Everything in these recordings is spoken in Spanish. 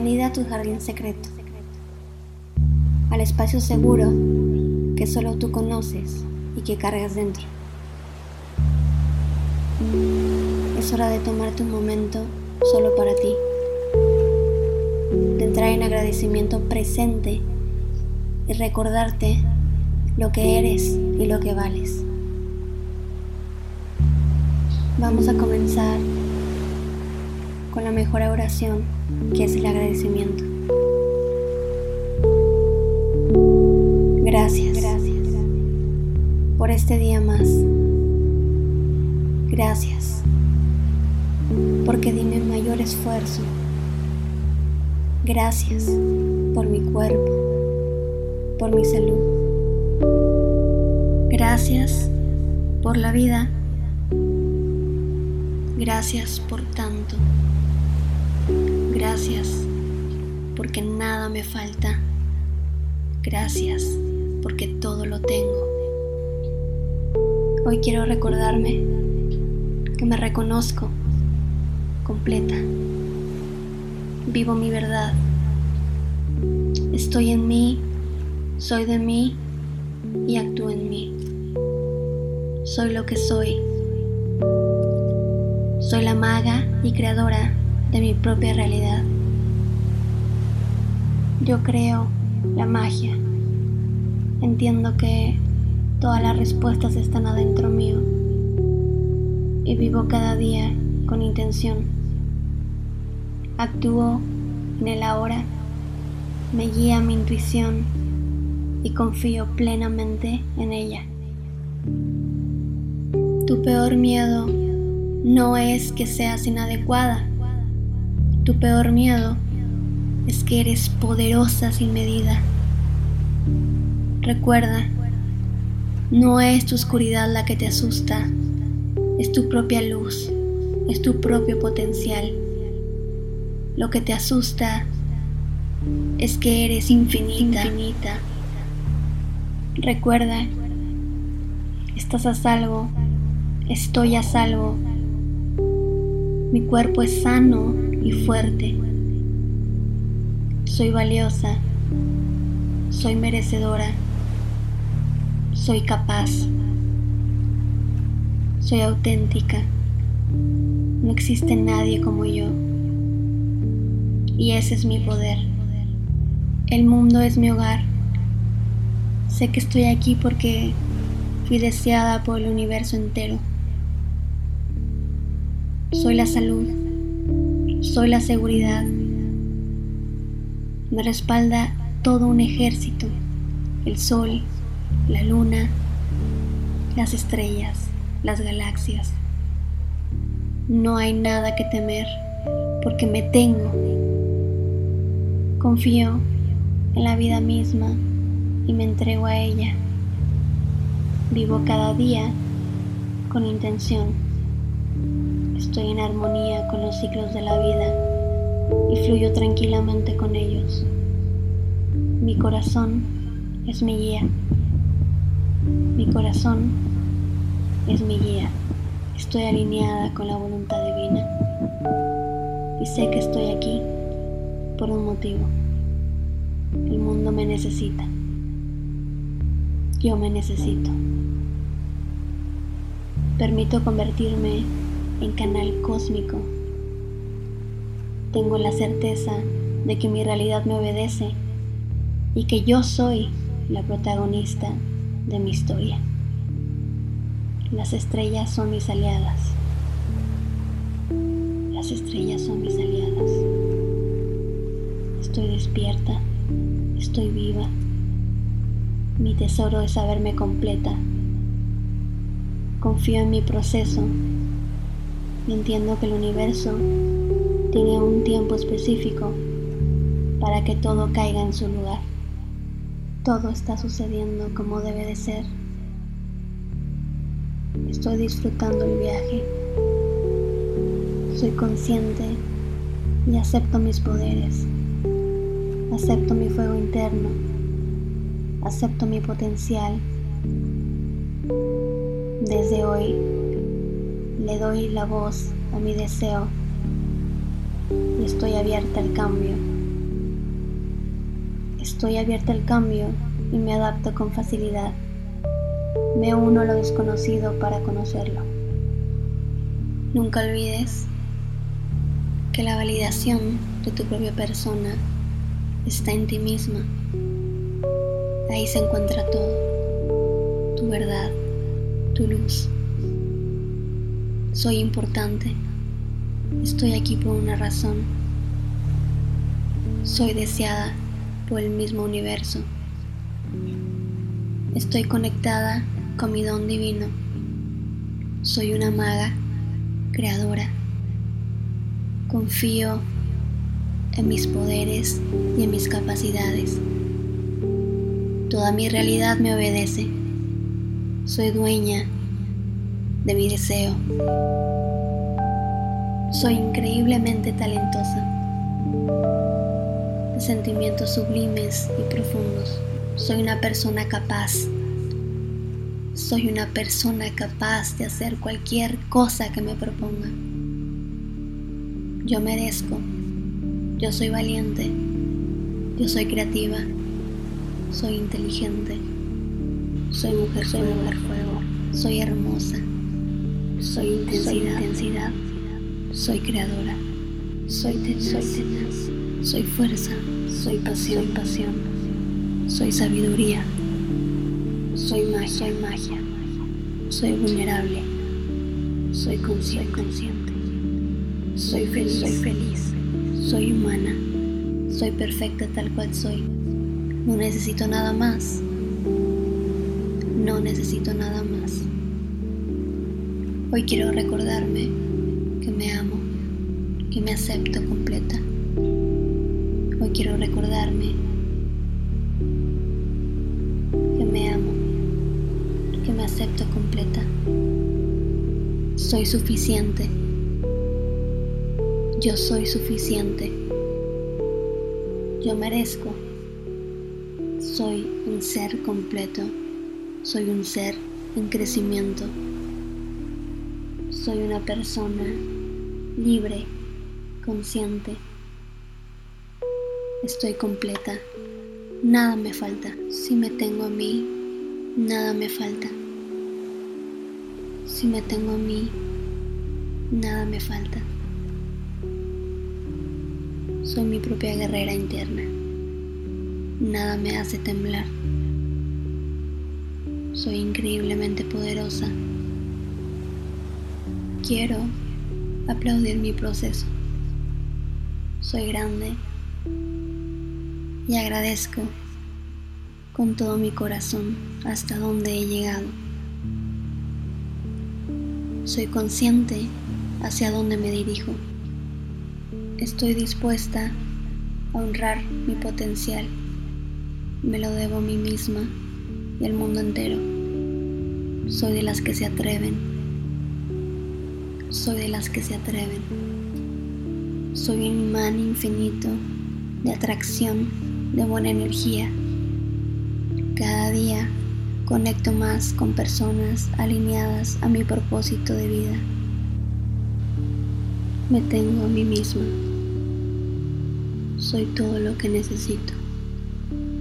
Bienvenida a tu jardín secreto, al espacio seguro que solo tú conoces y que cargas dentro. Es hora de tomarte un momento solo para ti, de entrar en agradecimiento presente y recordarte lo que eres y lo que vales. Vamos a comenzar con la mejor oración, que es el agradecimiento. Gracias, gracias por este día más. Gracias porque di mi mayor esfuerzo. Gracias por mi cuerpo, por mi salud. Gracias por la vida. Gracias por tanto. Gracias porque nada me falta. Gracias porque todo lo tengo. Hoy quiero recordarme que me reconozco completa. Vivo mi verdad. Estoy en mí, soy de mí y actúo en mí. Soy lo que soy. Soy la maga y creadora de mi propia realidad. Yo creo la magia. Entiendo que todas las respuestas están adentro mío y vivo cada día con intención. Actúo en el ahora, me guía mi intuición y confío plenamente en ella. Tu peor miedo no es que seas inadecuada, tu peor miedo es que eres poderosa sin medida. Recuerda, no es tu oscuridad la que te asusta, es tu propia luz, es tu propio potencial. Lo que te asusta es que eres infinita. infinita. Recuerda, estás a salvo, estoy a salvo. Mi cuerpo es sano y fuerte. Soy valiosa, soy merecedora, soy capaz, soy auténtica. No existe nadie como yo. Y ese es mi poder. El mundo es mi hogar. Sé que estoy aquí porque fui deseada por el universo entero. Soy la salud soy la seguridad. Me respalda todo un ejército, el sol, la luna, las estrellas, las galaxias. No hay nada que temer porque me tengo. Confío en la vida misma y me entrego a ella. Vivo cada día con intención. Estoy en armonía con los ciclos de la vida y fluyo tranquilamente con ellos. Mi corazón es mi guía. Mi corazón es mi guía. Estoy alineada con la voluntad divina y sé que estoy aquí por un motivo. El mundo me necesita. Yo me necesito. Permito convertirme en canal cósmico. Tengo la certeza de que mi realidad me obedece y que yo soy la protagonista de mi historia. Las estrellas son mis aliadas. Las estrellas son mis aliadas. Estoy despierta, estoy viva. Mi tesoro es saberme completa. Confío en mi proceso entiendo que el universo tiene un tiempo específico para que todo caiga en su lugar. Todo está sucediendo como debe de ser. Estoy disfrutando el viaje. Soy consciente y acepto mis poderes. Acepto mi fuego interno. Acepto mi potencial. Desde hoy le doy la voz a mi deseo y estoy abierta al cambio. Estoy abierta al cambio y me adapto con facilidad. Me uno a lo desconocido para conocerlo. Nunca olvides que la validación de tu propia persona está en ti misma. Ahí se encuentra todo, tu verdad, tu luz. Soy importante. Estoy aquí por una razón. Soy deseada por el mismo universo. Estoy conectada con mi don divino. Soy una maga creadora. Confío en mis poderes y en mis capacidades. Toda mi realidad me obedece. Soy dueña de mi deseo. Soy increíblemente talentosa, de sentimientos sublimes y profundos. Soy una persona capaz. Soy una persona capaz de hacer cualquier cosa que me proponga. Yo merezco. Yo soy valiente. Yo soy creativa. Soy inteligente. Soy mujer, soy mujer fuego. Soy hermosa. Soy intensidad. intensidad. Soy creadora. Soy tenaz. Soy, soy fuerza. Soy pasión. Soy pasión. Soy sabiduría. Soy magia. Soy magia. Soy vulnerable. Soy consciente. Soy consciente. Soy feliz. Soy feliz. Soy humana. Soy perfecta tal cual soy. No necesito nada más. No necesito nada más. Hoy quiero recordarme que me amo, que me acepto completa. Hoy quiero recordarme que me amo, que me acepto completa. Soy suficiente. Yo soy suficiente. Yo merezco. Soy un ser completo. Soy un ser en crecimiento. Soy una persona libre, consciente. Estoy completa. Nada me falta. Si me tengo a mí, nada me falta. Si me tengo a mí, nada me falta. Soy mi propia guerrera interna. Nada me hace temblar. Soy increíblemente poderosa quiero aplaudir mi proceso. Soy grande y agradezco con todo mi corazón hasta donde he llegado. Soy consciente hacia dónde me dirijo. Estoy dispuesta a honrar mi potencial. Me lo debo a mí misma y al mundo entero. Soy de las que se atreven soy de las que se atreven. Soy un imán infinito de atracción, de buena energía. Cada día conecto más con personas alineadas a mi propósito de vida. Me tengo a mí misma. Soy todo lo que necesito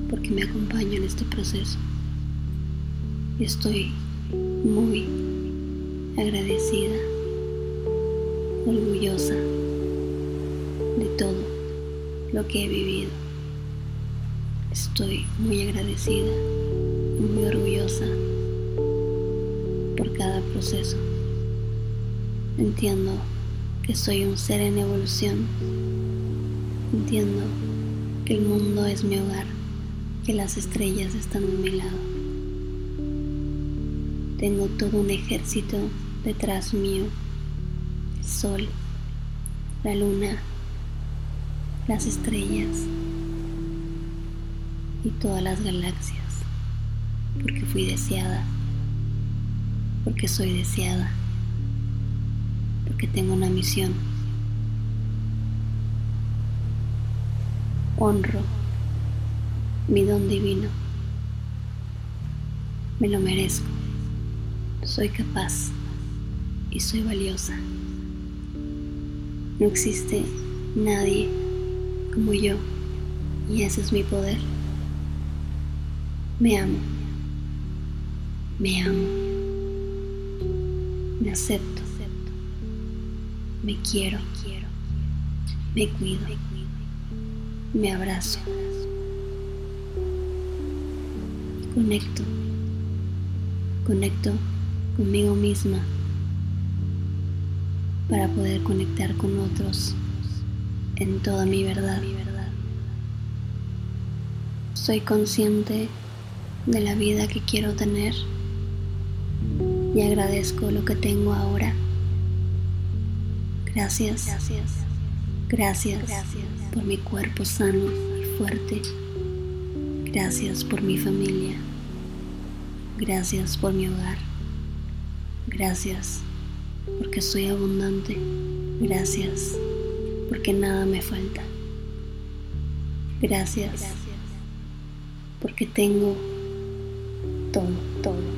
porque me acompaño en este proceso. Estoy muy agradecida orgullosa de todo lo que he vivido. Estoy muy agradecida y muy orgullosa por cada proceso. Entiendo que soy un ser en evolución. Entiendo que el mundo es mi hogar, que las estrellas están a mi lado. Tengo todo un ejército detrás mío sol, la luna, las estrellas y todas las galaxias, porque fui deseada, porque soy deseada, porque tengo una misión. Honro mi don divino, me lo merezco, soy capaz y soy valiosa. No existe nadie como yo y ese es mi poder. Me amo. Me amo. Me acepto. Me quiero. Me cuido. Me abrazo. Conecto. Conecto conmigo misma para poder conectar con otros en toda mi verdad. Soy consciente de la vida que quiero tener y agradezco lo que tengo ahora. Gracias. Gracias. Gracias, por mi cuerpo sano y fuerte. Gracias por mi familia. Gracias por mi hogar. Gracias porque soy abundante. Gracias porque nada me falta. Gracias porque tengo todo, todo.